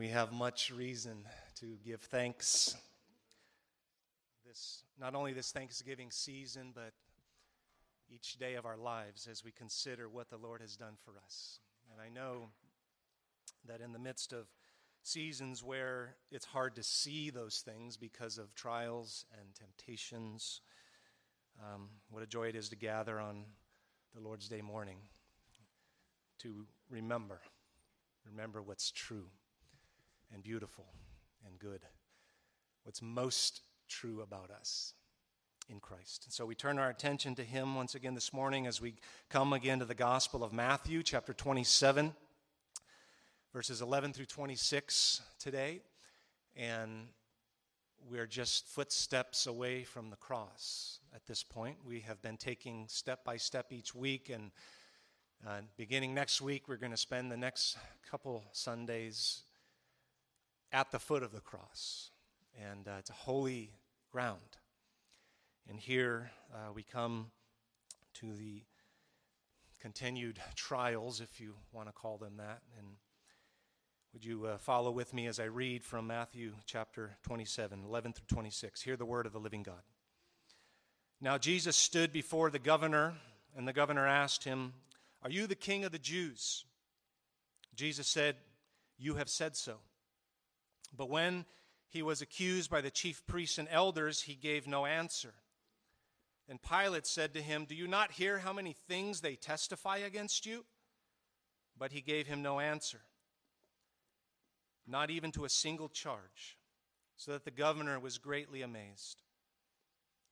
we have much reason to give thanks. This not only this Thanksgiving season, but each day of our lives as we consider what the Lord has done for us. And I know that in the midst of seasons where it's hard to see those things because of trials and temptations, um, what a joy it is to gather on the Lord's Day morning to remember, remember what's true and beautiful and good, what's most true about us in Christ. And so we turn our attention to Him once again this morning as we come again to the Gospel of Matthew, chapter 27, verses 11 through 26 today. And we're just footsteps away from the cross at this point. We have been taking step by step each week, and uh, beginning next week, we're going to spend the next couple Sundays at the foot of the cross. And uh, it's a holy ground. And here uh, we come to the continued trials, if you want to call them that. And would you uh, follow with me as I read from Matthew chapter 27, 11 through 26? Hear the word of the living God. Now Jesus stood before the governor, and the governor asked him, Are you the king of the Jews? Jesus said, You have said so. But when he was accused by the chief priests and elders, he gave no answer. And Pilate said to him, Do you not hear how many things they testify against you? But he gave him no answer, not even to a single charge, so that the governor was greatly amazed.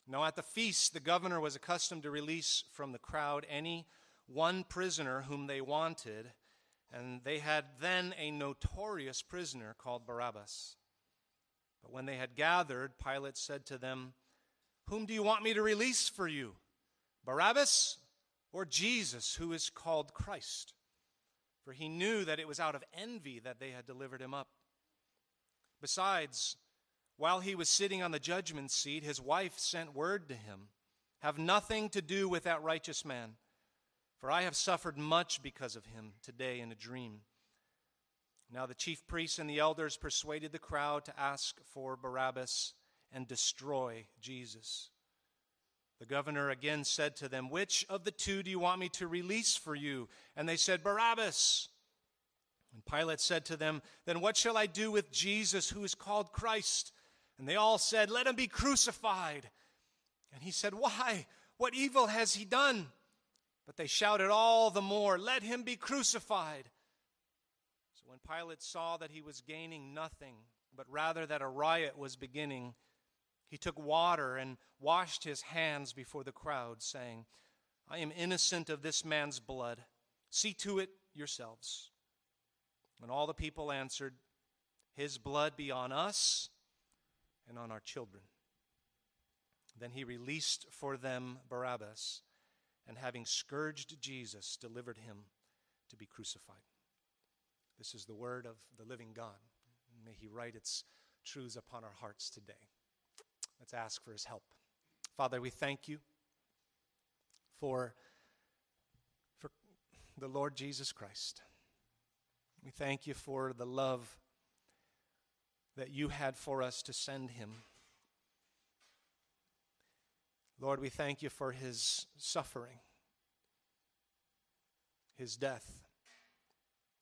Now, at the feast, the governor was accustomed to release from the crowd any one prisoner whom they wanted, and they had then a notorious prisoner called Barabbas. But when they had gathered, Pilate said to them, Whom do you want me to release for you? Barabbas or Jesus, who is called Christ? For he knew that it was out of envy that they had delivered him up. Besides, while he was sitting on the judgment seat, his wife sent word to him Have nothing to do with that righteous man, for I have suffered much because of him today in a dream. Now the chief priests and the elders persuaded the crowd to ask for Barabbas and destroy Jesus. The governor again said to them, Which of the two do you want me to release for you? And they said, Barabbas. And Pilate said to them, Then what shall I do with Jesus who is called Christ? And they all said, Let him be crucified. And he said, Why? What evil has he done? But they shouted all the more, Let him be crucified. So when Pilate saw that he was gaining nothing, but rather that a riot was beginning, he took water and washed his hands before the crowd, saying, I am innocent of this man's blood. See to it yourselves. And all the people answered, His blood be on us and on our children. Then he released for them Barabbas, and having scourged Jesus, delivered him to be crucified. This is the word of the living God. May He write its truths upon our hearts today. Let's ask for His help. Father, we thank you for, for the Lord Jesus Christ. We thank you for the love that you had for us to send Him. Lord, we thank you for His suffering, His death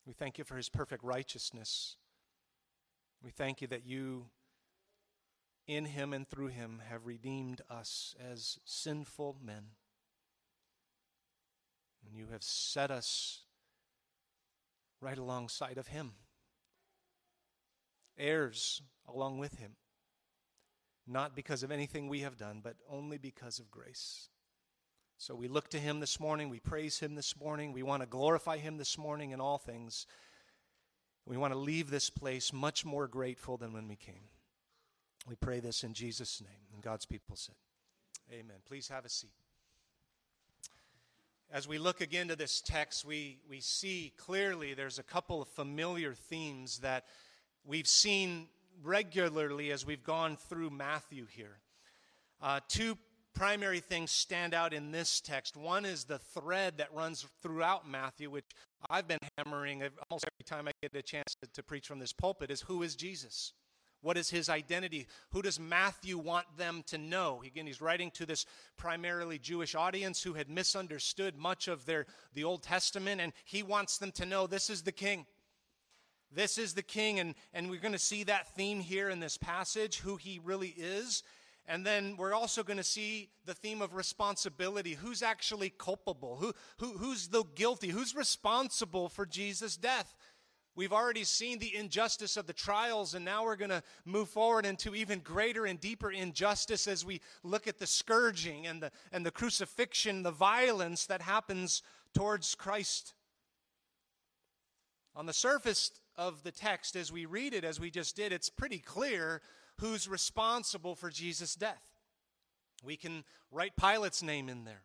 we thank you for his perfect righteousness. We thank you that you, in him and through him, have redeemed us as sinful men. And you have set us right alongside of him, heirs along with him, not because of anything we have done, but only because of grace. So we look to him this morning. We praise him this morning. We want to glorify him this morning in all things. We want to leave this place much more grateful than when we came. We pray this in Jesus' name. And God's people said, Amen. Please have a seat. As we look again to this text, we, we see clearly there's a couple of familiar themes that we've seen regularly as we've gone through Matthew here. Uh, two primary things stand out in this text. One is the thread that runs throughout Matthew, which I've been hammering almost every time I get a chance to, to preach from this pulpit, is who is Jesus? What is his identity? Who does Matthew want them to know? Again, he's writing to this primarily Jewish audience who had misunderstood much of their the Old Testament, and he wants them to know this is the king. This is the king, and, and we're going to see that theme here in this passage, who he really is. And then we're also going to see the theme of responsibility. Who's actually culpable? Who, who, who's the guilty? Who's responsible for Jesus' death? We've already seen the injustice of the trials, and now we're going to move forward into even greater and deeper injustice as we look at the scourging and the, and the crucifixion, the violence that happens towards Christ. On the surface of the text, as we read it, as we just did, it's pretty clear who's responsible for Jesus' death. We can write Pilate's name in there.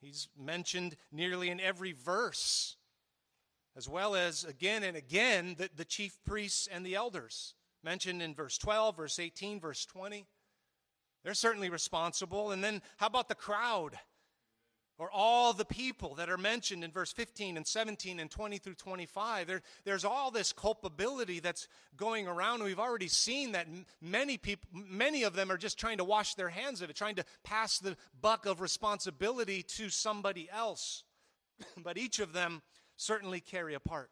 He's mentioned nearly in every verse as well as again and again the, the chief priests and the elders, mentioned in verse 12, verse 18, verse 20. They're certainly responsible. And then how about the crowd? Or all the people that are mentioned in verse 15 and 17 and 20 through 25. There, there's all this culpability that's going around. We've already seen that many people, many of them are just trying to wash their hands of it, trying to pass the buck of responsibility to somebody else. but each of them certainly carry a part.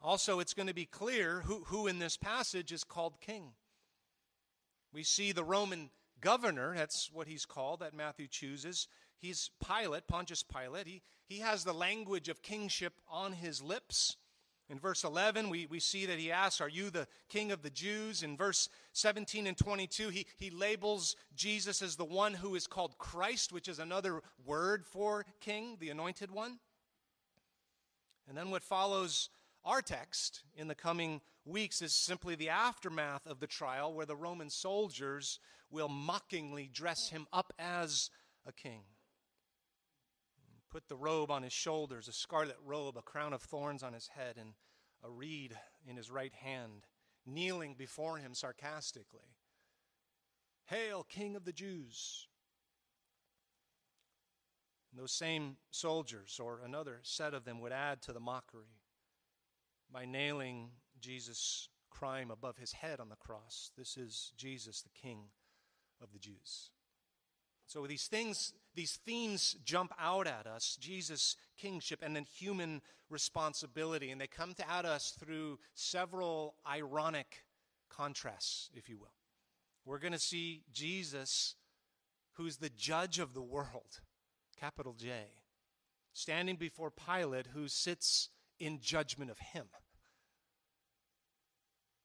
Also, it's going to be clear who, who in this passage is called king. We see the Roman governor, that's what he's called, that Matthew chooses. He's Pilate, Pontius Pilate. He, he has the language of kingship on his lips. In verse 11, we, we see that he asks, Are you the king of the Jews? In verse 17 and 22, he, he labels Jesus as the one who is called Christ, which is another word for king, the anointed one. And then what follows our text in the coming weeks is simply the aftermath of the trial where the Roman soldiers will mockingly dress him up as a king. Put the robe on his shoulders, a scarlet robe, a crown of thorns on his head, and a reed in his right hand, kneeling before him sarcastically. Hail, King of the Jews! And those same soldiers, or another set of them, would add to the mockery by nailing Jesus' crime above his head on the cross. This is Jesus, the King of the Jews. So these things, these themes jump out at us Jesus' kingship and then human responsibility, and they come to at us through several ironic contrasts, if you will. We're going to see Jesus, who's the judge of the world capital J, standing before Pilate, who sits in judgment of him.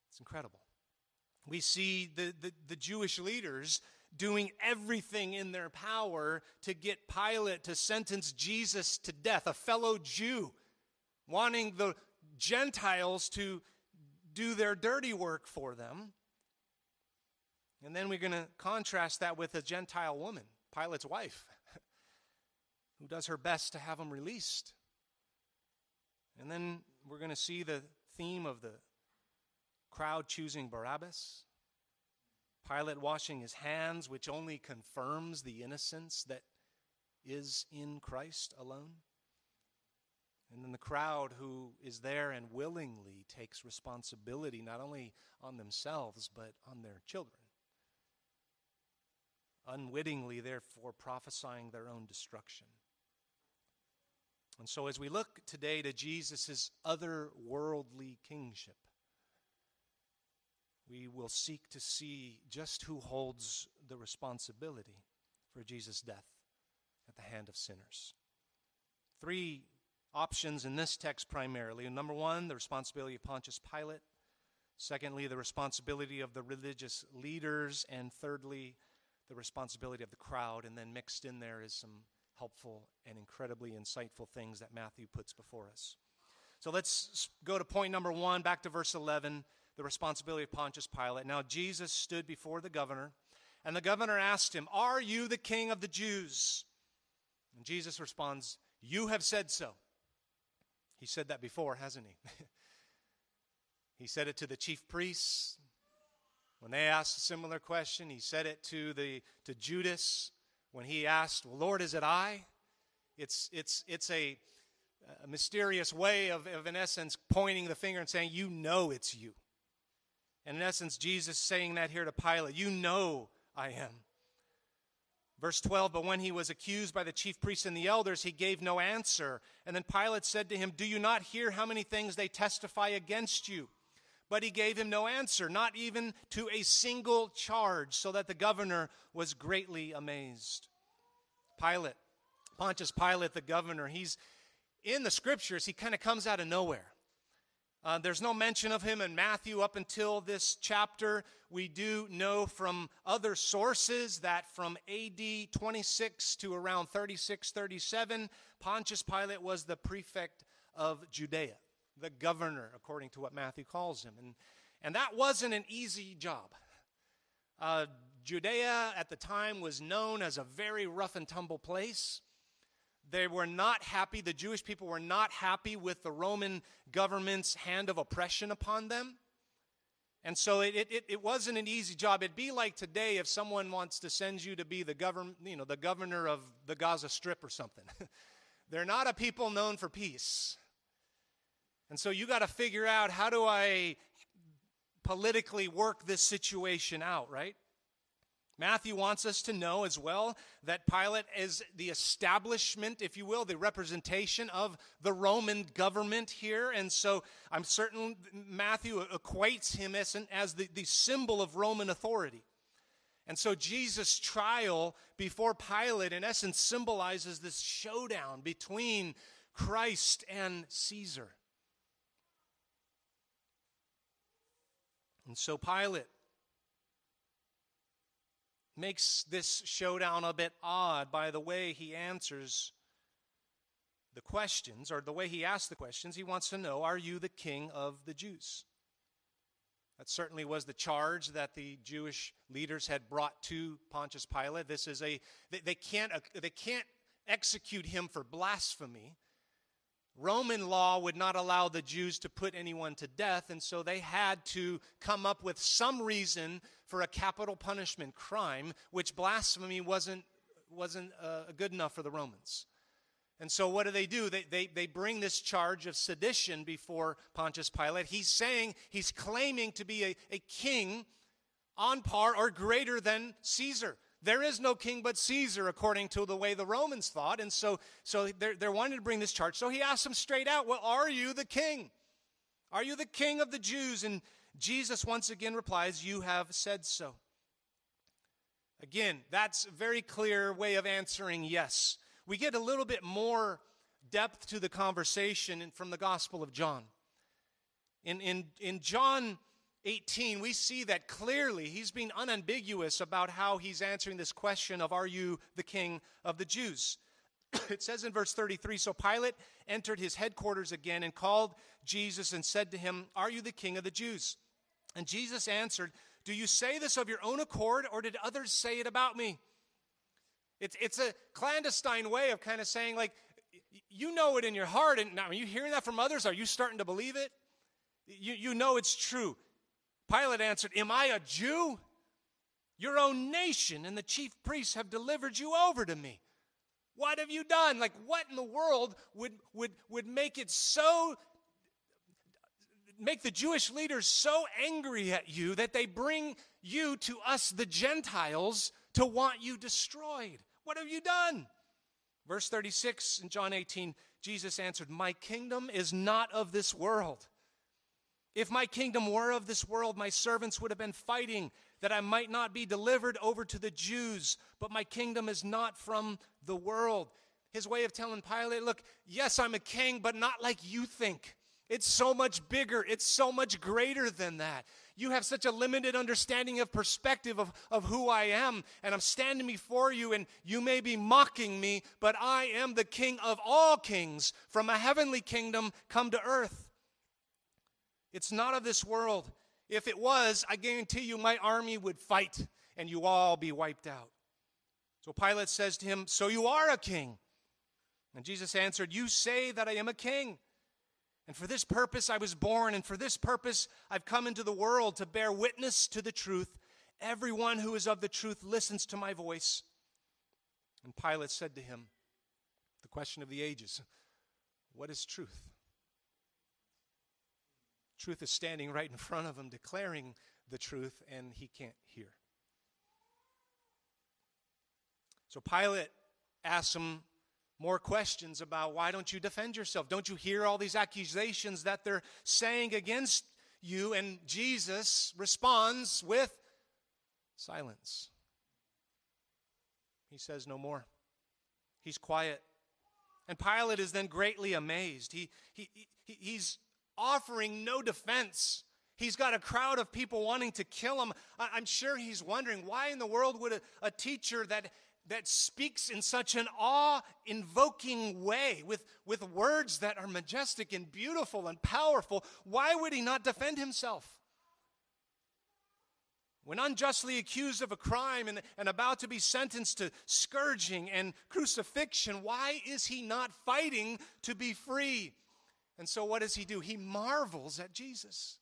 It's incredible. We see the, the, the, Jewish leaders doing everything in their power to get Pilate to sentence Jesus to death, a fellow Jew, wanting the Gentiles to do their dirty work for them. And then we're going to contrast that with a Gentile woman, Pilate's wife who does her best to have him released. And then we're going to see the theme of the crowd choosing Barabbas, Pilate washing his hands, which only confirms the innocence that is in Christ alone. And then the crowd who is there and willingly takes responsibility not only on themselves, but on their children. Unwittingly, therefore, prophesying their own destruction. And so, as we look today to Jesus' otherworldly kingship, we will seek to see just who holds the responsibility for Jesus' death at the hand of sinners. Three options in this text primarily. Number one, the responsibility of Pontius Pilate. Secondly, the responsibility of the religious leaders. And thirdly, the responsibility of the crowd. And then mixed in there is some helpful and incredibly insightful things that Matthew puts before us. So let's go to point number one, back to verse 11, the responsibility of Pontius Pilate. Now, Jesus stood before the governor, and the governor asked him, Are you the king of the Jews? And Jesus responds, You have said so. He said that before, hasn't he? he said it to the chief priests, When they asked a similar question, he said it to, the, to Judas when he asked, well, Lord, is it I? It's, it's, it's a, a mysterious way of, of, in essence, pointing the finger and saying, You know it's you. And in essence, Jesus saying that here to Pilate, You know I am. Verse 12, but when he was accused by the chief priests and the elders, he gave no answer. And then Pilate said to him, Do you not hear how many things they testify against you? But he gave him no answer, not even to a single charge, so that the governor was greatly amazed. Pilate, Pontius Pilate, the governor, he's in the scriptures, he kind of comes out of nowhere. Uh, there's no mention of him in Matthew up until this chapter. We do know from other sources that from AD 26 to around 36, 37, Pontius Pilate was the prefect of Judea, the governor, according to what Matthew calls him. And, and that wasn't an easy job. Uh, Judea at the time was known as a very rough and tumble place. They were not happy, the Jewish people were not happy with the Roman government's hand of oppression upon them. And so it, it, it wasn't an easy job. It'd be like today if someone wants to send you to be the, govern, you know, the governor of the Gaza Strip or something. They're not a people known for peace. And so you got to figure out how do I politically work this situation out, right? Matthew wants us to know as well that Pilate is the establishment, if you will, the representation of the Roman government here. And so I'm certain Matthew equates him as, as the, the symbol of Roman authority. And so Jesus' trial before Pilate, in essence, symbolizes this showdown between Christ and Caesar. And so Pilate makes this showdown a bit odd by the way he answers the questions, or the way he asks the questions. He wants to know Are you the king of the Jews? That certainly was the charge that the Jewish leaders had brought to Pontius Pilate. This is a, they, they can't, they can't execute him for blasphemy. Roman law would not allow the Jews to put anyone to death, and so they had to come up with some reason for a capital punishment crime, which blasphemy wasn't, wasn't uh, good enough for the Romans. And so, what do they do? They, they, they bring this charge of sedition before Pontius Pilate. He's saying, he's claiming to be a, a king on par or greater than Caesar. There is no king but Caesar, according to the way the Romans thought. And so, so they're, they're wanting to bring this charge. So he asks them straight out, Well, are you the king? Are you the king of the Jews? And Jesus once again replies, You have said so. Again, that's a very clear way of answering yes. We get a little bit more depth to the conversation from the Gospel of John. In, in, in John 18, we see that clearly he's being unambiguous about how he's answering this question of, Are you the king of the Jews? it says in verse 33 So Pilate entered his headquarters again and called Jesus and said to him, Are you the king of the Jews? And Jesus answered, Do you say this of your own accord, or did others say it about me? It's, it's a clandestine way of kind of saying, like, you know it in your heart, and now are you hearing that from others? Are you starting to believe it? You, you know it's true. Pilate answered, Am I a Jew? Your own nation and the chief priests have delivered you over to me. What have you done? Like, what in the world would, would, would make it so, make the Jewish leaders so angry at you that they bring you to us, the Gentiles, to want you destroyed? What have you done? Verse 36 in John 18, Jesus answered, My kingdom is not of this world. If my kingdom were of this world, my servants would have been fighting that I might not be delivered over to the Jews. But my kingdom is not from the world. His way of telling Pilate, look, yes, I'm a king, but not like you think. It's so much bigger, it's so much greater than that. You have such a limited understanding of perspective of, of who I am, and I'm standing before you, and you may be mocking me, but I am the king of all kings from a heavenly kingdom come to earth. It's not of this world. If it was, I guarantee you my army would fight and you all be wiped out. So Pilate says to him, So you are a king. And Jesus answered, You say that I am a king. And for this purpose I was born, and for this purpose I've come into the world to bear witness to the truth. Everyone who is of the truth listens to my voice. And Pilate said to him, The question of the ages what is truth? Truth is standing right in front of him, declaring the truth, and he can't hear. So Pilate asks him more questions about why don't you defend yourself? Don't you hear all these accusations that they're saying against you? And Jesus responds with silence. He says no more. He's quiet. And Pilate is then greatly amazed. He, he, he, he's offering no defense. He's got a crowd of people wanting to kill him. I'm sure he's wondering why in the world would a, a teacher that that speaks in such an awe invoking way with, with words that are majestic and beautiful and powerful, why would he not defend himself? When unjustly accused of a crime and, and about to be sentenced to scourging and crucifixion, why is he not fighting to be free? And so, what does he do? He marvels at Jesus.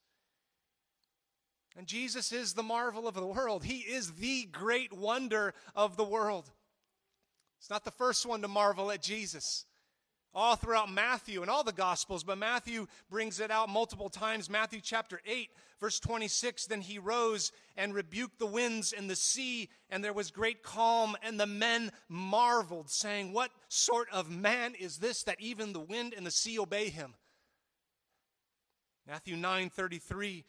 And Jesus is the marvel of the world. He is the great wonder of the world. It's not the first one to marvel at Jesus. All throughout Matthew and all the Gospels, but Matthew brings it out multiple times. Matthew chapter 8, verse 26 Then he rose and rebuked the winds and the sea, and there was great calm, and the men marveled, saying, What sort of man is this that even the wind and the sea obey him? Matthew 9 33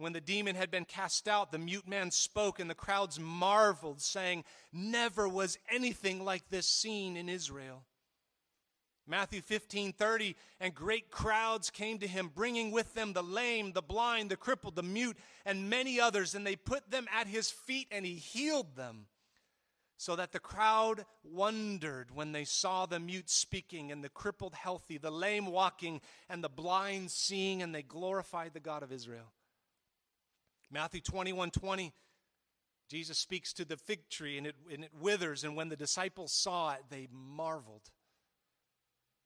when the demon had been cast out, the mute man spoke, and the crowds marveled, saying, Never was anything like this seen in Israel. Matthew 15 30, and great crowds came to him, bringing with them the lame, the blind, the crippled, the mute, and many others, and they put them at his feet, and he healed them. So that the crowd wondered when they saw the mute speaking, and the crippled healthy, the lame walking, and the blind seeing, and they glorified the God of Israel. Matthew 21 20, Jesus speaks to the fig tree and it, and it withers, and when the disciples saw it, they marveled.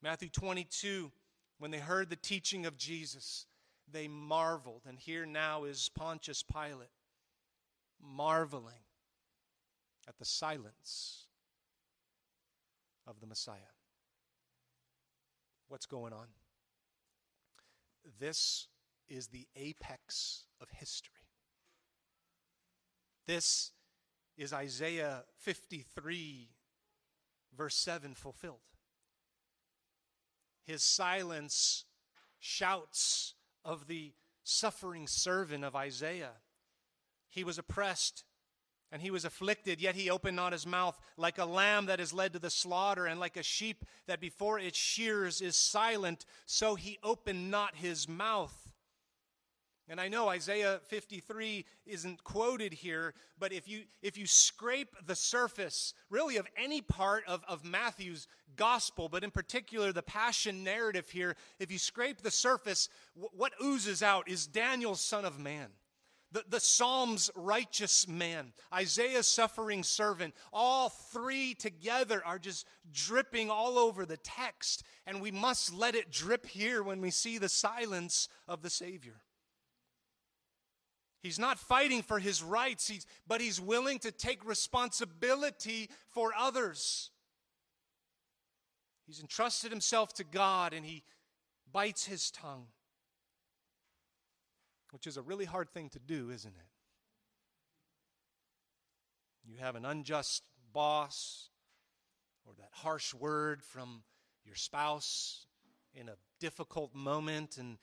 Matthew 22, when they heard the teaching of Jesus, they marveled. And here now is Pontius Pilate marveling at the silence of the Messiah. What's going on? This is the apex of history. This is Isaiah 53, verse 7 fulfilled. His silence shouts of the suffering servant of Isaiah. He was oppressed and he was afflicted, yet he opened not his mouth, like a lamb that is led to the slaughter, and like a sheep that before its shears is silent, so he opened not his mouth. And I know Isaiah 53 isn't quoted here, but if you, if you scrape the surface, really, of any part of, of Matthew's gospel, but in particular the passion narrative here, if you scrape the surface, w- what oozes out is Daniel's son of man. The, the Psalm's righteous man, Isaiah's suffering servant, all three together are just dripping all over the text, and we must let it drip here when we see the silence of the Savior. He's not fighting for his rights, he's, but he's willing to take responsibility for others. He's entrusted himself to God and he bites his tongue, which is a really hard thing to do, isn't it? You have an unjust boss or that harsh word from your spouse in a difficult moment, and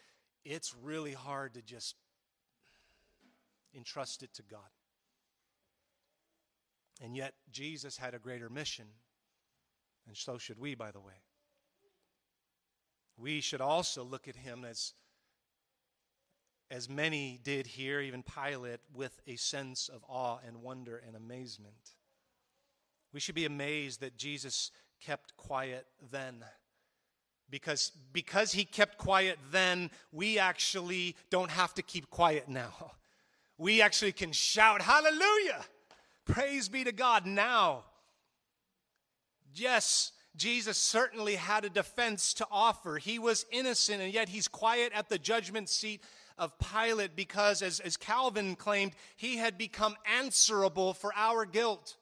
it's really hard to just entrust it to God. And yet, Jesus had a greater mission, and so should we, by the way. We should also look at him as, as many did here, even Pilate, with a sense of awe and wonder and amazement. We should be amazed that Jesus kept quiet then. Because, because he kept quiet then, we actually don't have to keep quiet now we actually can shout, Hallelujah! Praise be to God now. Yes, Jesus certainly had a defense to offer. He was innocent, and yet he's quiet at the judgment seat of Pilate because, as, as Calvin claimed, he had become answerable for our guilt.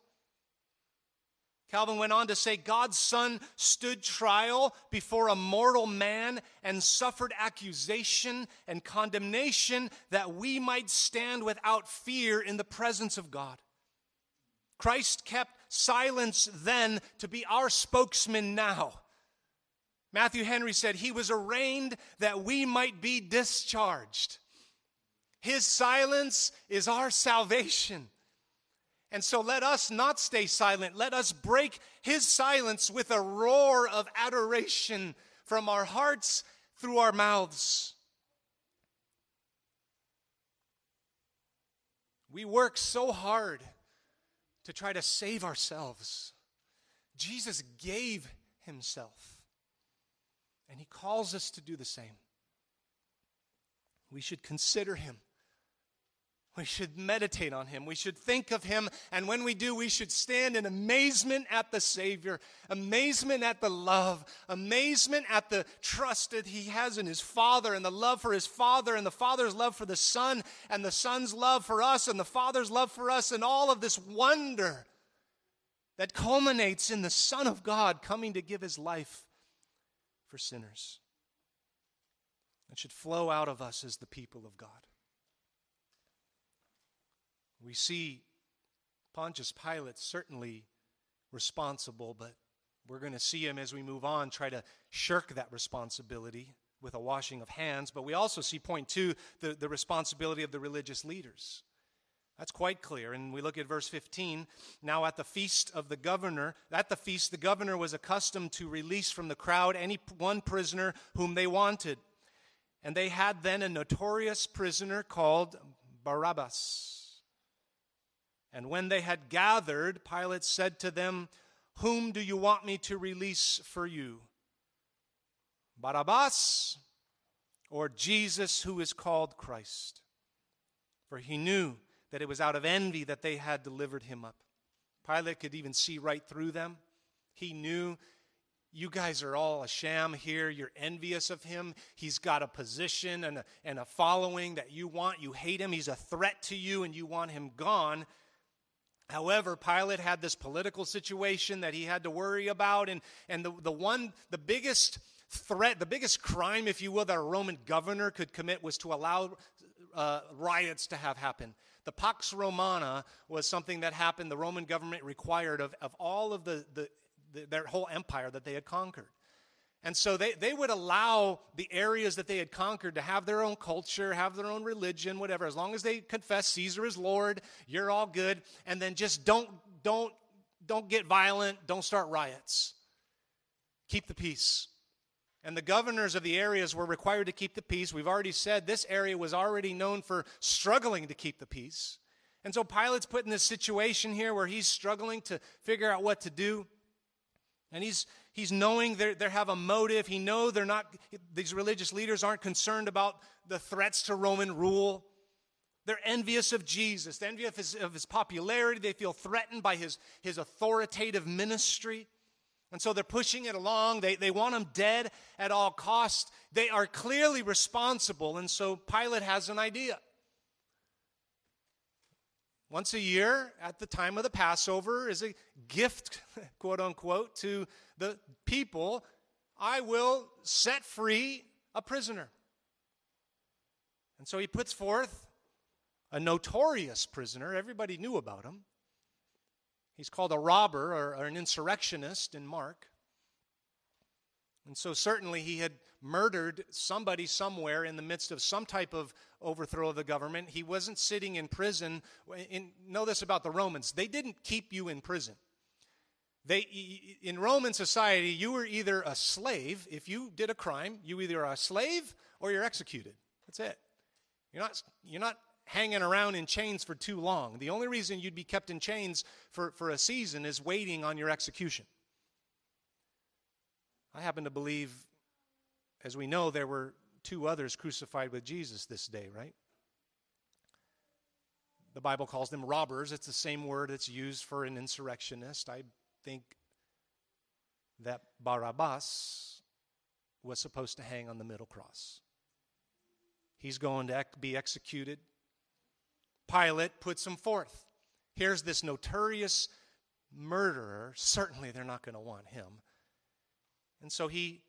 Calvin went on to say God's Son stood trial before a mortal man and suffered accusation and condemnation that we might stand without fear in the presence of God. Christ kept silence then to be our spokesman now. Matthew Henry said, He was arraigned that we might be discharged. His silence is our salvation. And so let us not stay silent. Let us break his silence with a roar of adoration from our hearts through our mouths. We work so hard to try to save ourselves. Jesus gave himself, and he calls us to do the same. We should consider him we should meditate on him. We should think of him. And when we do, we should stand in amazement at the Savior, amazement at the love, amazement at the trust that he has in his Father, and the love for his Father, and the Father's love for the Son, and the Son's love for us, and the Father's love for us, and all of this wonder that culminates in the Son of God coming to give his life for sinners. It should flow out of us as the people of God. We see Pontius Pilate certainly responsible, but we're going to see him as we move on try to shirk that responsibility with a washing of hands. But we also see, point two, the, the responsibility of the religious leaders. That's quite clear. And we look at verse 15. Now, at the feast of the governor, at the feast, the governor was accustomed to release from the crowd any one prisoner whom they wanted. And they had then a notorious prisoner called Barabbas. And when they had gathered, Pilate said to them, Whom do you want me to release for you? Barabbas or Jesus, who is called Christ? For he knew that it was out of envy that they had delivered him up. Pilate could even see right through them. He knew you guys are all a sham here. You're envious of him. He's got a position and a, and a following that you want. You hate him. He's a threat to you and you want him gone. However, Pilate had this political situation that he had to worry about, and, and the, the one, the biggest threat, the biggest crime, if you will, that a Roman governor could commit was to allow uh, riots to have happen. The Pax Romana was something that happened, the Roman government required of, of all of the, the, the their whole empire that they had conquered. And so they, they would allow the areas that they had conquered to have their own culture, have their own religion, whatever. As long as they confess Caesar is Lord, you're all good. And then just don't, don't, don't get violent, don't start riots. Keep the peace. And the governors of the areas were required to keep the peace. We've already said this area was already known for struggling to keep the peace. And so Pilate's put in this situation here where he's struggling to figure out what to do. And he's, he's knowing they have a motive. He know they're not, these religious leaders aren't concerned about the threats to Roman rule. They're envious of Jesus. They're envious of his, of his popularity. They feel threatened by his, his authoritative ministry. And so they're pushing it along. They, they want him dead at all costs. They are clearly responsible. And so Pilate has an idea. Once a year at the time of the Passover is a gift, quote unquote, to the people. I will set free a prisoner. And so he puts forth a notorious prisoner. Everybody knew about him. He's called a robber or, or an insurrectionist in Mark. And so certainly he had murdered somebody somewhere in the midst of some type of overthrow of the government. He wasn't sitting in prison. In, know this about the Romans they didn't keep you in prison. They, in Roman society, you were either a slave, if you did a crime, you either are a slave or you're executed. That's it. You're not, you're not hanging around in chains for too long. The only reason you'd be kept in chains for, for a season is waiting on your execution. I happen to believe as we know, there were two others crucified with Jesus this day, right? The Bible calls them robbers. It's the same word that's used for an insurrectionist. I think that Barabbas was supposed to hang on the middle cross. He's going to be executed. Pilate puts him forth. Here's this notorious murderer. Certainly, they're not going to want him. And so he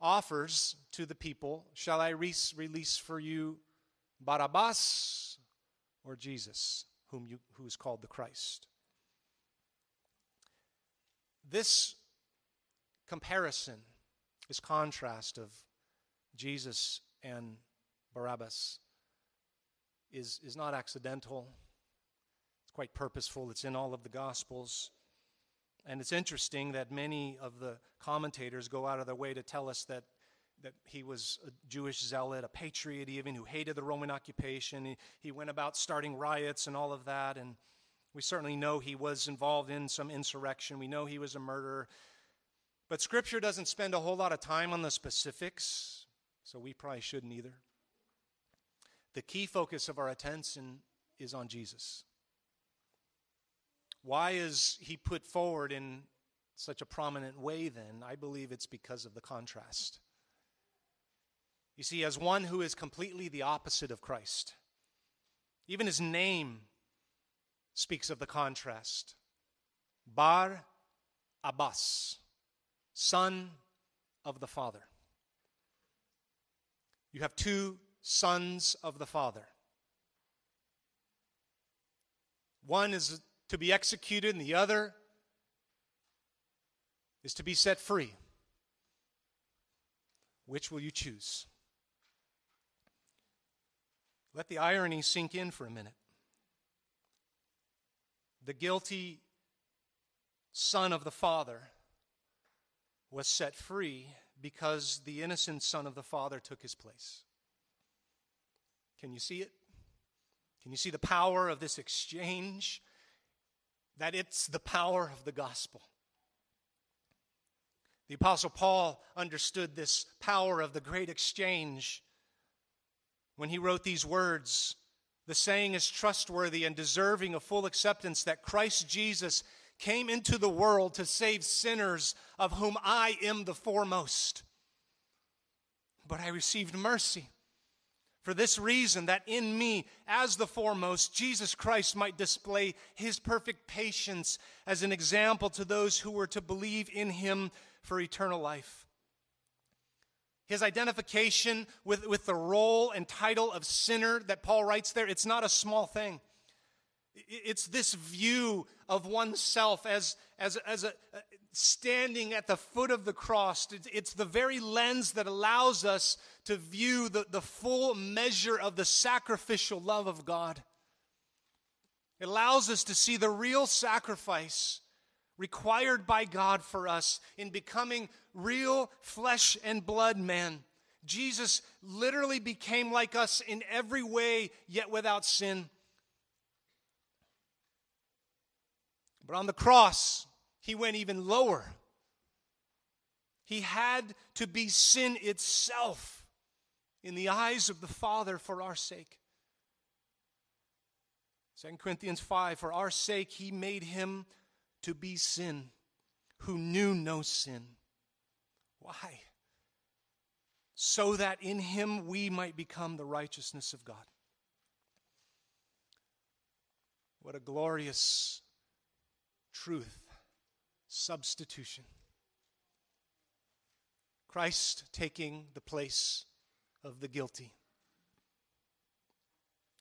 offers to the people Shall I release for you Barabbas or Jesus, whom you, who is called the Christ? This comparison, this contrast of Jesus and Barabbas, is, is not accidental. It's quite purposeful. It's in all of the Gospels. And it's interesting that many of the commentators go out of their way to tell us that, that he was a Jewish zealot, a patriot even, who hated the Roman occupation. He, he went about starting riots and all of that. And we certainly know he was involved in some insurrection. We know he was a murderer. But Scripture doesn't spend a whole lot of time on the specifics, so we probably shouldn't either. The key focus of our attention is on Jesus. Why is he put forward in such a prominent way then? I believe it's because of the contrast. You see, as one who is completely the opposite of Christ, even his name speaks of the contrast. Bar Abbas, son of the Father. You have two sons of the Father. One is to be executed, and the other is to be set free. Which will you choose? Let the irony sink in for a minute the guilty son of the Father was set free because the innocent son of the Father took his place. Can you see it? Can you see the power of this exchange? That it's the power of the gospel. The Apostle Paul understood this power of the great exchange when he wrote these words the saying is trustworthy and deserving of full acceptance that Christ Jesus came into the world to save sinners, of whom I am the foremost. But I received mercy. For this reason, that in me, as the foremost, Jesus Christ might display his perfect patience as an example to those who were to believe in him for eternal life. His identification with, with the role and title of sinner that Paul writes there, it's not a small thing. It's this view of oneself as, as, as a, standing at the foot of the cross. It's the very lens that allows us to view the, the full measure of the sacrificial love of God. It allows us to see the real sacrifice required by God for us in becoming real flesh and blood man. Jesus literally became like us in every way, yet without sin. But on the cross, he went even lower. He had to be sin itself in the eyes of the Father for our sake. 2 Corinthians 5 For our sake, he made him to be sin who knew no sin. Why? So that in him we might become the righteousness of God. What a glorious truth. Substitution. Christ taking the place of the guilty.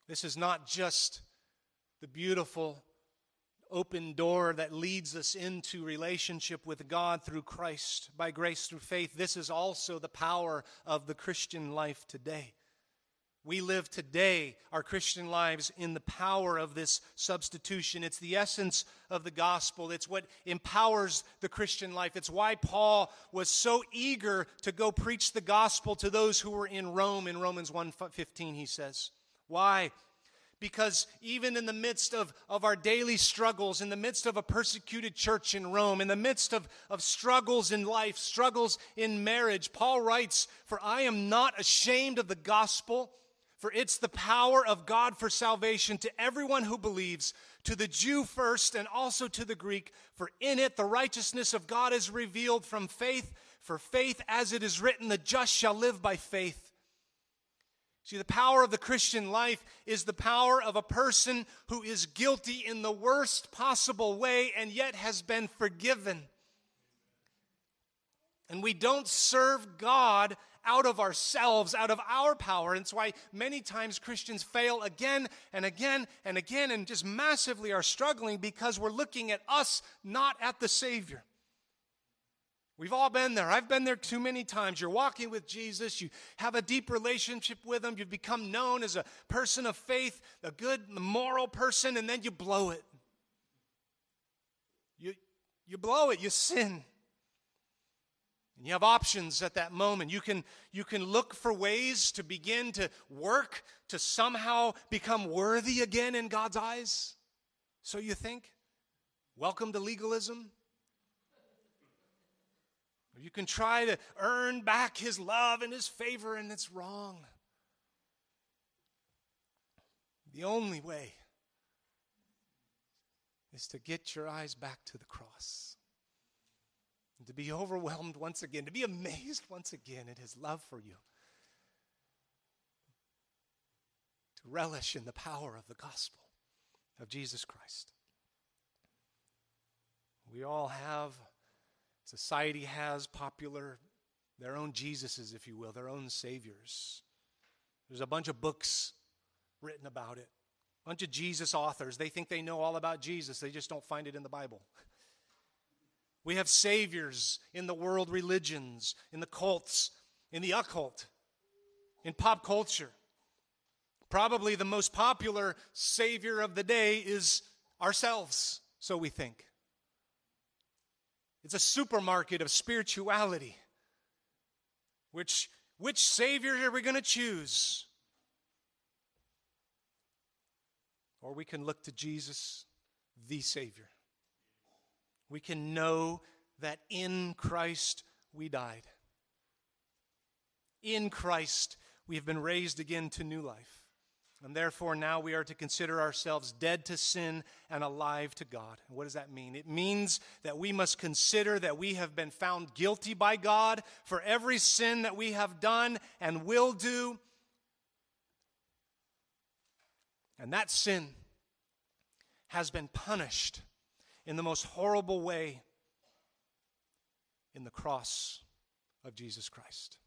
This is not just the beautiful open door that leads us into relationship with God through Christ by grace through faith. This is also the power of the Christian life today. We live today our Christian lives in the power of this substitution. It's the essence of the gospel. It's what empowers the Christian life. It's why Paul was so eager to go preach the gospel to those who were in Rome in Romans 1:15 he says. Why? because even in the midst of, of our daily struggles, in the midst of a persecuted church in Rome, in the midst of, of struggles in life, struggles in marriage, Paul writes, For I am not ashamed of the gospel, For it's the power of God for salvation to everyone who believes, to the Jew first and also to the Greek. For in it the righteousness of God is revealed from faith. For faith, as it is written, the just shall live by faith. See, the power of the Christian life is the power of a person who is guilty in the worst possible way and yet has been forgiven. And we don't serve God out of ourselves, out of our power. And it's why many times Christians fail again and again and again and just massively are struggling because we're looking at us, not at the Savior. We've all been there. I've been there too many times. You're walking with Jesus, you have a deep relationship with Him, you've become known as a person of faith, a good, moral person, and then you blow it. You, you blow it, you sin. And you have options at that moment. You can, you can look for ways to begin to work to somehow become worthy again in God's eyes. So you think? Welcome to legalism. Or you can try to earn back his love and his favor, and it's wrong. The only way is to get your eyes back to the cross and to be overwhelmed once again, to be amazed once again at his love for you, to relish in the power of the gospel of Jesus Christ. We all have Society has popular, their own Jesuses, if you will, their own saviors. There's a bunch of books written about it. A bunch of Jesus authors. They think they know all about Jesus, they just don't find it in the Bible. We have saviors in the world religions, in the cults, in the occult, in pop culture. Probably the most popular savior of the day is ourselves, so we think. It's a supermarket of spirituality. Which, which Savior are we going to choose? Or we can look to Jesus, the Savior. We can know that in Christ we died. In Christ we have been raised again to new life. And therefore, now we are to consider ourselves dead to sin and alive to God. And what does that mean? It means that we must consider that we have been found guilty by God for every sin that we have done and will do. And that sin has been punished in the most horrible way in the cross of Jesus Christ.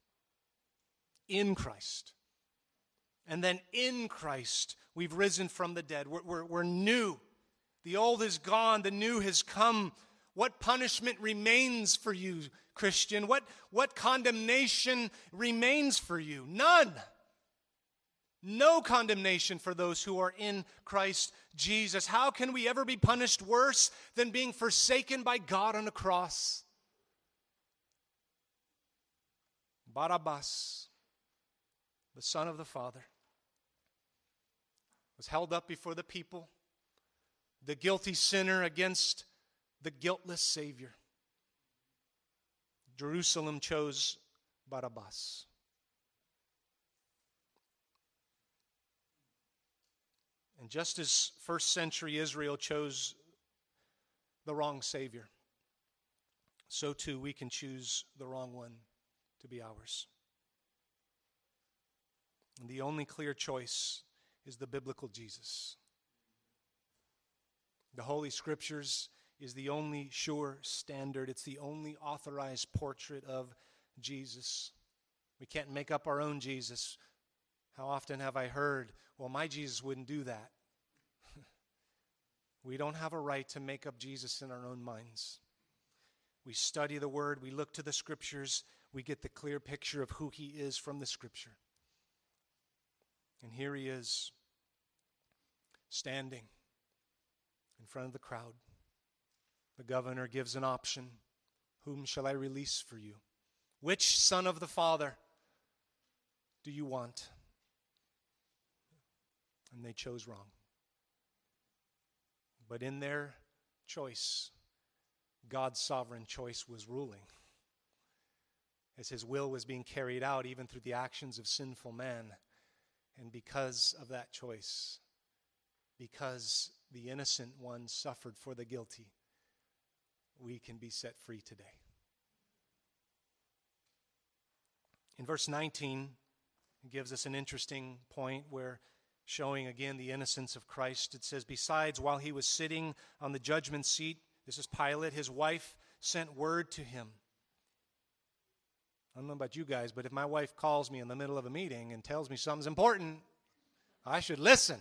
In Christ. And then in Christ, we've risen from the dead. We're, we're, we're, new. The old is gone, the new has come. What punishment remains for you, Christian? What, what condemnation remains for you? None. No condemnation for those who are in Christ Jesus. How can we ever be punished worse than being forsaken by God on a cross? Barabbas, the Son of the Father was held up before the people, the guilty sinner against the guiltless Savior. Jerusalem chose Barabbas. And just as first century Israel chose the wrong Savior, so too we can choose the wrong one to be ours. And the only clear choice is the biblical Jesus. The Holy Scriptures is the only sure standard, it's the only authorized portrait of Jesus. We can't make up our own Jesus. How often have I heard, well, my Jesus wouldn't do that? We don't have a right to make up Jesus in our own minds. We study the Word, we look to the Scriptures, we get the clear picture of who He is from the Scripture. And here He is, standing in front of the crowd. The governor gives an option Whom shall I release for you? Which son of the Father do you want? And they chose wrong. But in their choice, God's sovereign choice was ruling. As his will was being carried out, even through the actions of sinful man, And because of that choice, because the innocent one suffered for the guilty, we can be set free today. In verse 19, it gives us an interesting point where showing again the innocence of Christ. It says, Besides, while he was sitting on the judgment seat, this is Pilate, his wife sent word to him. I don't know about you guys, but if my wife calls me in the middle of a meeting and tells me something's important, I should listen.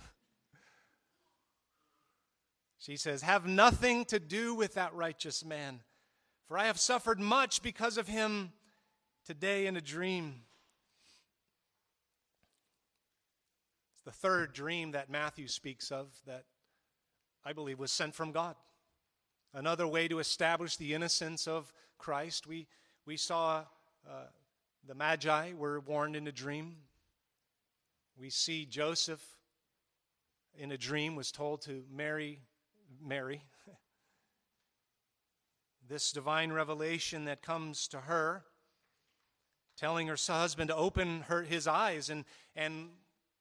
she says, Have nothing to do with that righteous man, for I have suffered much because of him today in a dream. The third dream that Matthew speaks of that I believe was sent from God. Another way to establish the innocence of Christ. We, we saw uh, the Magi were warned in a dream. We see Joseph in a dream was told to marry Mary. this divine revelation that comes to her telling her husband to open her, his eyes, and, and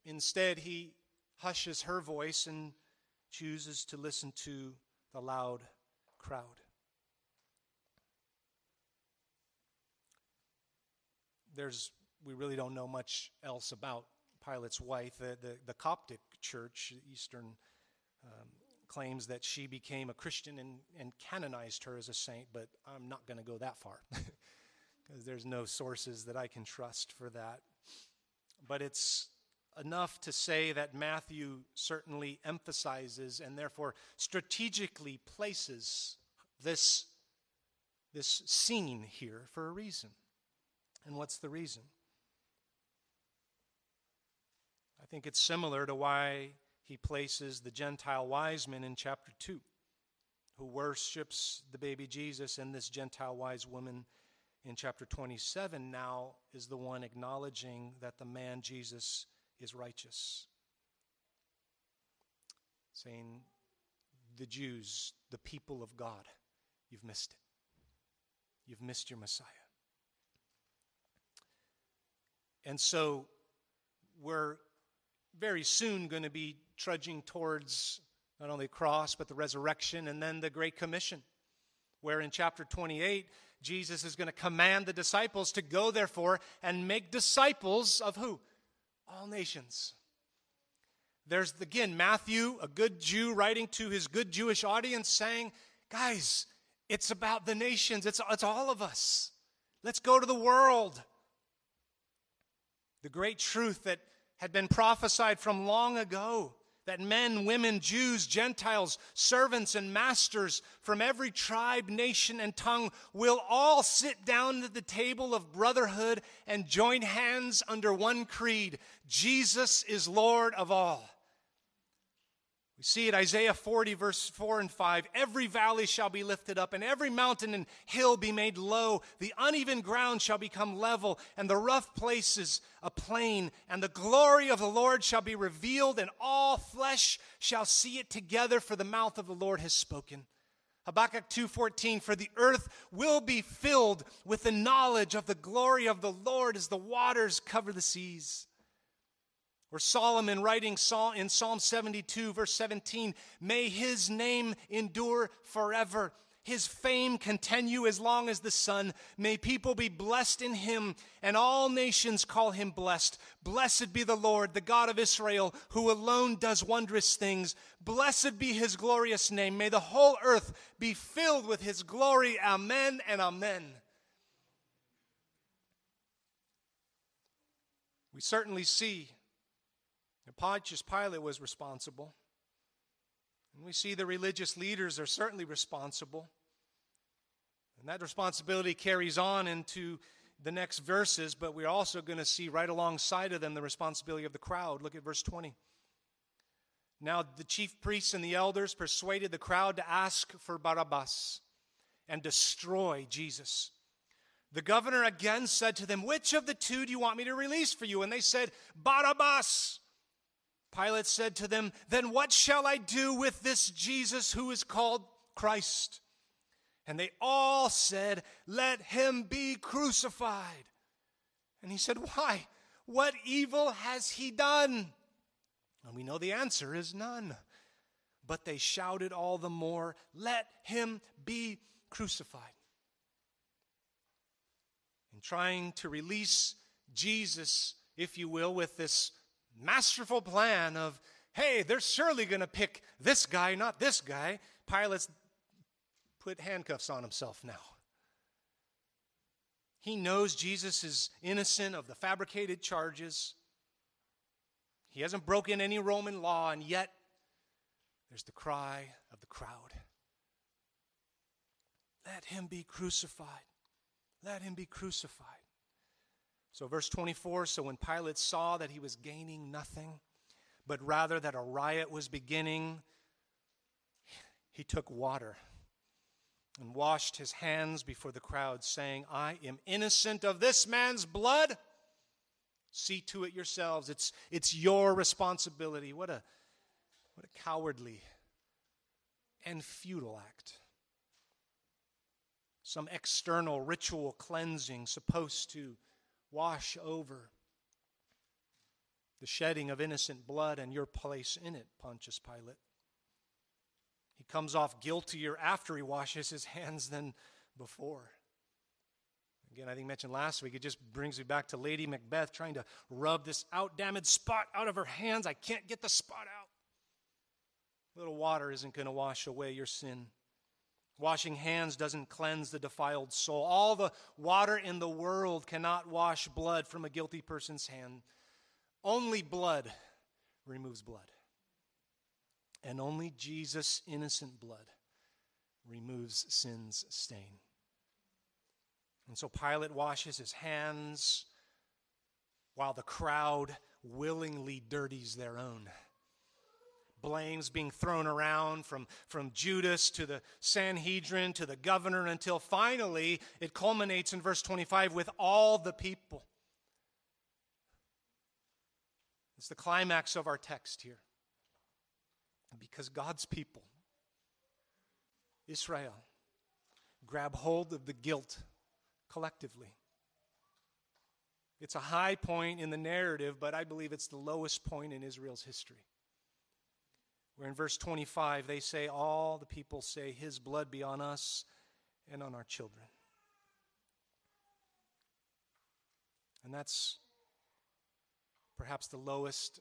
instead he hushes her voice and chooses to listen to the loud crowd. There's, we really don't know much else about Pilate's wife. The, the, the Coptic church, Eastern, um, claims that she became a Christian and, and canonized her as a saint, but I'm not going to go that far. because there's no sources that I can trust for that. But it's enough to say that Matthew certainly emphasizes and therefore strategically places this, this scene here for a reason. And what's the reason? I think it's similar to why he places the Gentile wise men in chapter 2, who worships the baby Jesus and this Gentile wise woman in chapter 27 now is the one acknowledging that the man Jesus is righteous. Saying, the Jews, the people of God, you've missed it. You've missed your Messiah. And so we're very soon going to be trudging towards not only the cross, but the resurrection and then the Great Commission, where in chapter 28, Jesus is going to command the disciples to go, therefore, and make disciples of who? All nations. There's, again, Matthew, a good Jew, writing to his good Jewish audience saying, Guys, it's about the nations, it's, it's all of us. Let's go to the world. The great truth that had been prophesied from long ago that men, women, Jews, Gentiles, servants, and masters from every tribe, nation, and tongue will all sit down at the table of brotherhood and join hands under one creed Jesus is Lord of all. We see it, Isaiah 40, verse 4 and 5. Every valley shall be lifted up, and every mountain and hill be made low. The uneven ground shall become level, and the rough places a plain. And the glory of the Lord shall be revealed, and all flesh shall see it together, for the mouth of the Lord has spoken. Habakkuk 2:14 for the earth will be filled with the knowledge of the glory of the Lord as the waters cover the seas. Or Solomon writing in Psalm 72, verse 17, may his name endure forever. His fame continue as long as the sun. May people be blessed in him, and all nations call him blessed. Blessed be the Lord, the God of Israel, who alone does wondrous things. Blessed be his glorious name. May the whole earth be filled with his glory. Amen and amen. We certainly see and Pontius Pilate was responsible. And we see the religious leaders are certainly responsible. And that responsibility carries on into the next verses, but we're also going to see right alongside of them the responsibility of the crowd. Look at verse 20. Now the chief priests and the elders persuaded the crowd to ask for Barabbas and destroy Jesus. The governor again said to them, Which of the two do you want me to release for you? And they said, Barabbas. Pilate said to them, Then what shall I do with this Jesus who is called Christ? And they all said, Let him be crucified. And he said, Why? What evil has he done? And we know the answer is none. But they shouted all the more, Let him be crucified. In trying to release Jesus, if you will, with this masterful plan of, hey, they're surely going to pick this guy, not this guy, Pilate's put handcuffs on himself now. He knows Jesus is innocent of the fabricated charges. He hasn't broken any Roman law, and yet there's the cry of the crowd Let him be crucified. Let him be crucified. So, verse 24 so when Pilate saw that he was gaining nothing, but rather that a riot was beginning, he took water and washed his hands before the crowd, saying, I am innocent of this man's blood. See to it yourselves. It's, it's your responsibility. What a, what a cowardly and futile act. Some external ritual cleansing supposed to wash over the shedding of innocent blood and your place in it, Pontius Pilate. He comes off guiltier after he washes his hands than before. Again, I think mentioned last week, it just brings me back to Lady Macbeth trying to rub this out damaged spot out of her hands. I can't get the spot out. A little water isn't going to wash away your sin. Washing hands doesn't cleanse the defiled soul. All the water in the world cannot wash blood from a guilty person's hand. Only blood removes blood. And only Jesus' innocent blood removes sin's stain. And so Pilate washes his hands while the crowd willingly dirties their own. Blames being thrown around from, from Judas to the Sanhedrin to the governor until finally it culminates in verse 25 with all the people. It's the climax of our text here. Because God's people, Israel, grab hold of the guilt collectively. It's a high point in the narrative, but I believe it's the lowest point in Israel's history. Where in verse 25 they say, All the people say, His blood be on us and on our children. And that's perhaps the lowest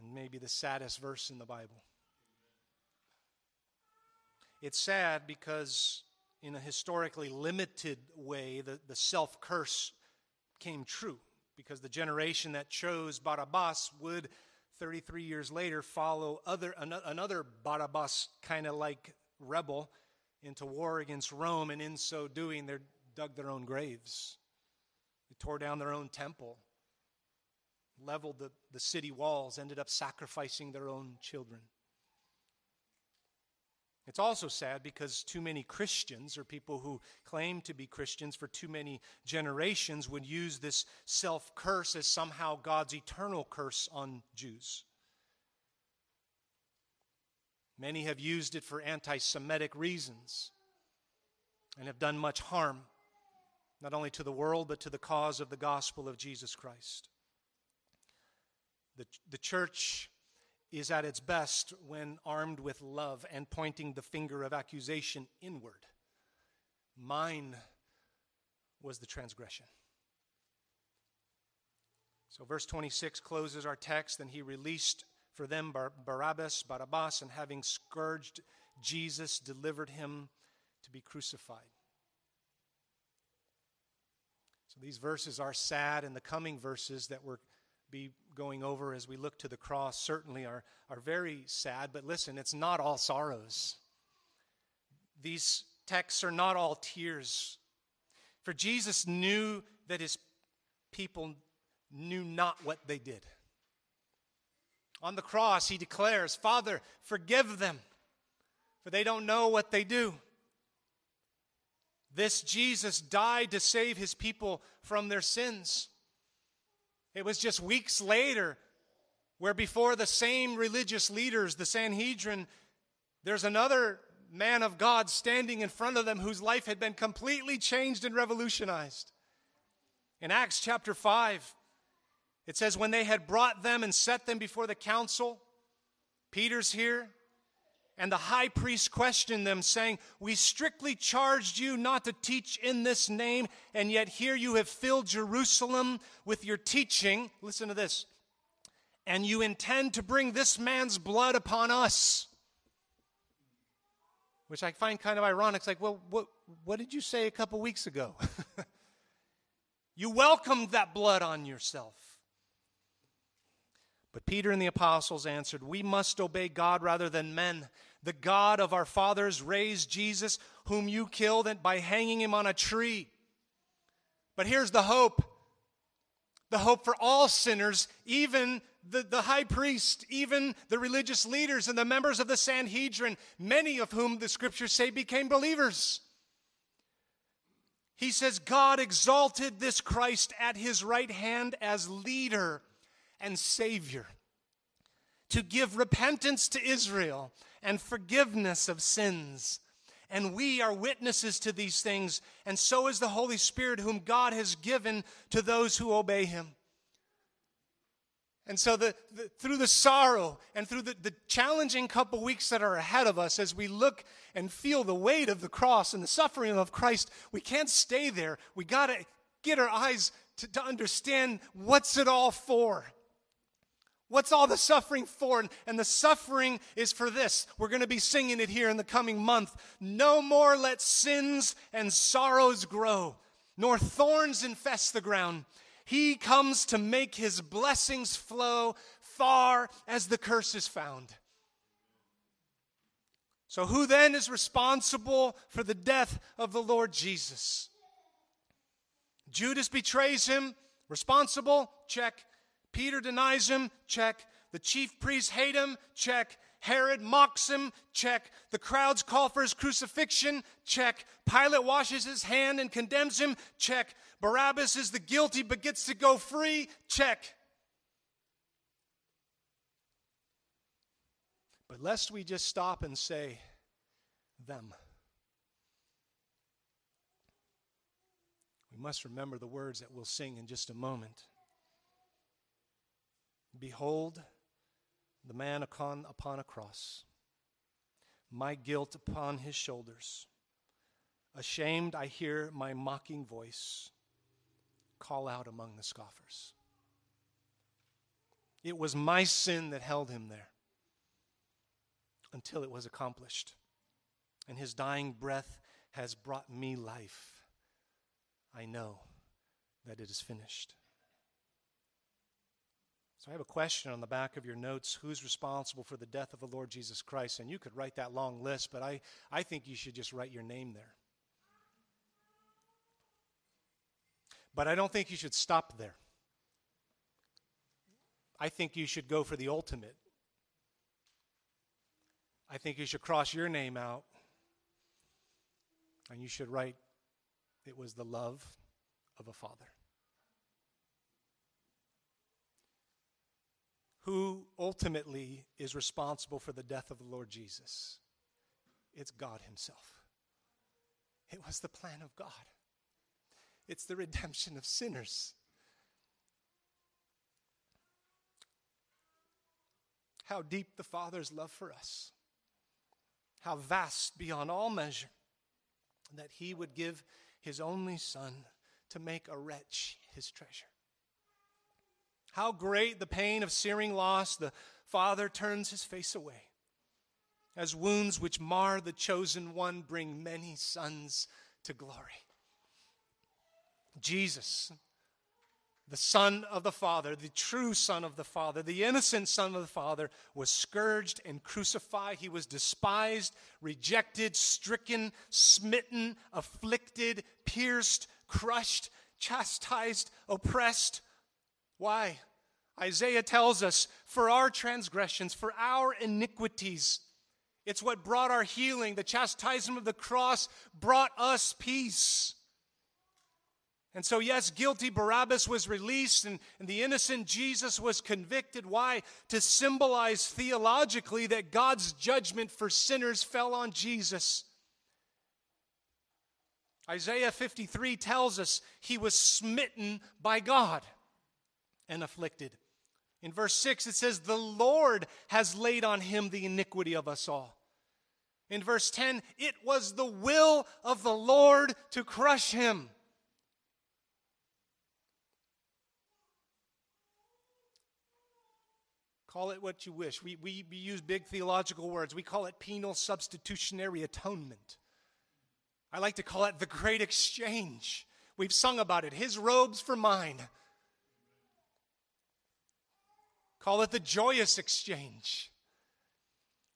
and maybe the saddest verse in the Bible. It's sad because, in a historically limited way, the, the self curse came true because the generation that chose Barabbas would, 33 years later, follow other, another Barabbas kind of like rebel into war against Rome, and in so doing, they dug their own graves. They tore down their own temple leveled the, the city walls, ended up sacrificing their own children. It's also sad because too many Christians, or people who claim to be Christians for too many generations, would use this self curse as somehow God's eternal curse on Jews. Many have used it for anti Semitic reasons and have done much harm, not only to the world, but to the cause of the gospel of Jesus Christ. The, the church is at its best when armed with love and pointing the finger of accusation inward. Mine was the transgression. So, verse 26 closes our text, and he released for them Bar- Barabbas, Barabbas, and having scourged Jesus, delivered him to be crucified. So, these verses are sad, and the coming verses that we're be going over as we look to the cross certainly are, are very sad, but listen, it's not all sorrows. These texts are not all tears. For Jesus knew that his people knew not what they did. On the cross, he declares, Father, forgive them, for they don't know what they do. This Jesus died to save his people from their sins. It was just weeks later where, before the same religious leaders, the Sanhedrin, there's another man of God standing in front of them whose life had been completely changed and revolutionized. In Acts chapter 5, It says, when they had brought them and set them before the council, Peter's here, and the high priest questioned them, saying, We strictly charged you not to teach in this name, and yet here you have filled Jerusalem with your teaching. Listen to this. And you intend to bring this man's blood upon us. Which I find kind of ironic. It's like, well, what, what did you say a couple weeks ago? you welcomed that blood on yourself. But Peter and the apostles answered, We must obey God rather than men. The God of our fathers raised Jesus, whom you killed by hanging him on a tree. But here's the hope the hope for all sinners, even the, the high priest, even the religious leaders and the members of the Sanhedrin, many of whom the scriptures say became believers. He says, God exalted this Christ at his right hand as leader and Savior to give repentance to Israel and forgiveness of sins. And we are witnesses to these things, and so is the Holy Spirit, whom God has given to those who obey Him. And so, the, the, through the sorrow and through the, the challenging couple weeks that are ahead of us, as we look and feel the weight of the cross and the suffering of Christ, we can't stay there. We got to get our eyes to, to understand what's it all for. What's all the suffering for? And the suffering is for this. We're going to be singing it here in the coming month. No more let sins and sorrows grow, nor thorns infest the ground. He comes to make his blessings flow far as the curse is found. So, who then is responsible for the death of the Lord Jesus? Judas betrays him. Responsible? Check. Peter denies him, check. The chief priests hate him, check. Herod mocks him, check. The crowds call for his crucifixion, check. Pilate washes his hand and condemns him, check. Barabbas is the guilty but gets to go free, check. But lest we just stop and say, them. We must remember the words that we'll sing in just a moment. Behold, the man upon, upon a cross, my guilt upon his shoulders. Ashamed, I hear my mocking voice call out among the scoffers. It was my sin that held him there until it was accomplished. And his dying breath has brought me life. I know that it is finished. So I have a question on the back of your notes. Who's responsible for the death of the Lord Jesus Christ? And you could write that long list, but I, I think you should just write your name there. But I don't think you should stop there. I think you should go for the ultimate. I think you should cross your name out and you should write, it was the love of a father. Who ultimately is responsible for the death of the Lord Jesus? It's God Himself. It was the plan of God, it's the redemption of sinners. How deep the Father's love for us, how vast beyond all measure that He would give His only Son to make a wretch His treasure. How great the pain of searing loss, the father turns his face away. As wounds which mar the chosen one bring many sons to glory. Jesus, the Son of the Father, the true Son of the Father, the innocent Son of the Father, was scourged and crucified. He was despised, rejected, stricken, smitten, afflicted, pierced, crushed, chastised, oppressed why? Isaiah tells us, for our transgressions, for our iniquities, it's what brought our healing. The chastisement of the cross brought us peace. And so, yes, guilty Barabbas was released and, and, the innocent Jesus was convicted. Why? To symbolize theologically that God's judgment for sinners fell on Jesus. Isaiah 53 tells us he was smitten by God. And afflicted. In verse 6, it says, The Lord has laid on him the iniquity of us all. In verse 10, it was the will of the Lord to crush him. Call it what you wish. We, we, we use big theological words. We call it penal substitutionary atonement. I like to call it the great exchange. We've sung about it. His robes for mine. Call it the joyous exchange.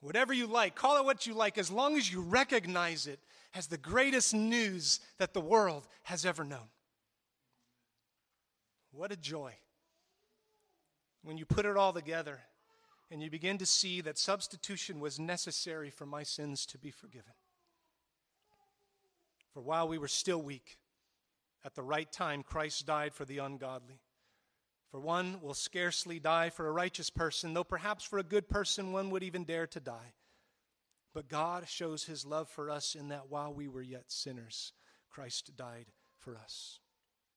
Whatever you like, call it what you like, as long as you recognize it as the greatest news that the world has ever known. What a joy when you put it all together and you begin to see that substitution was necessary for my sins to be forgiven. For while we were still weak, at the right time, Christ died for the ungodly. For one will scarcely die for a righteous person, though perhaps for a good person one would even dare to die. But God shows his love for us in that while we were yet sinners, Christ died for us.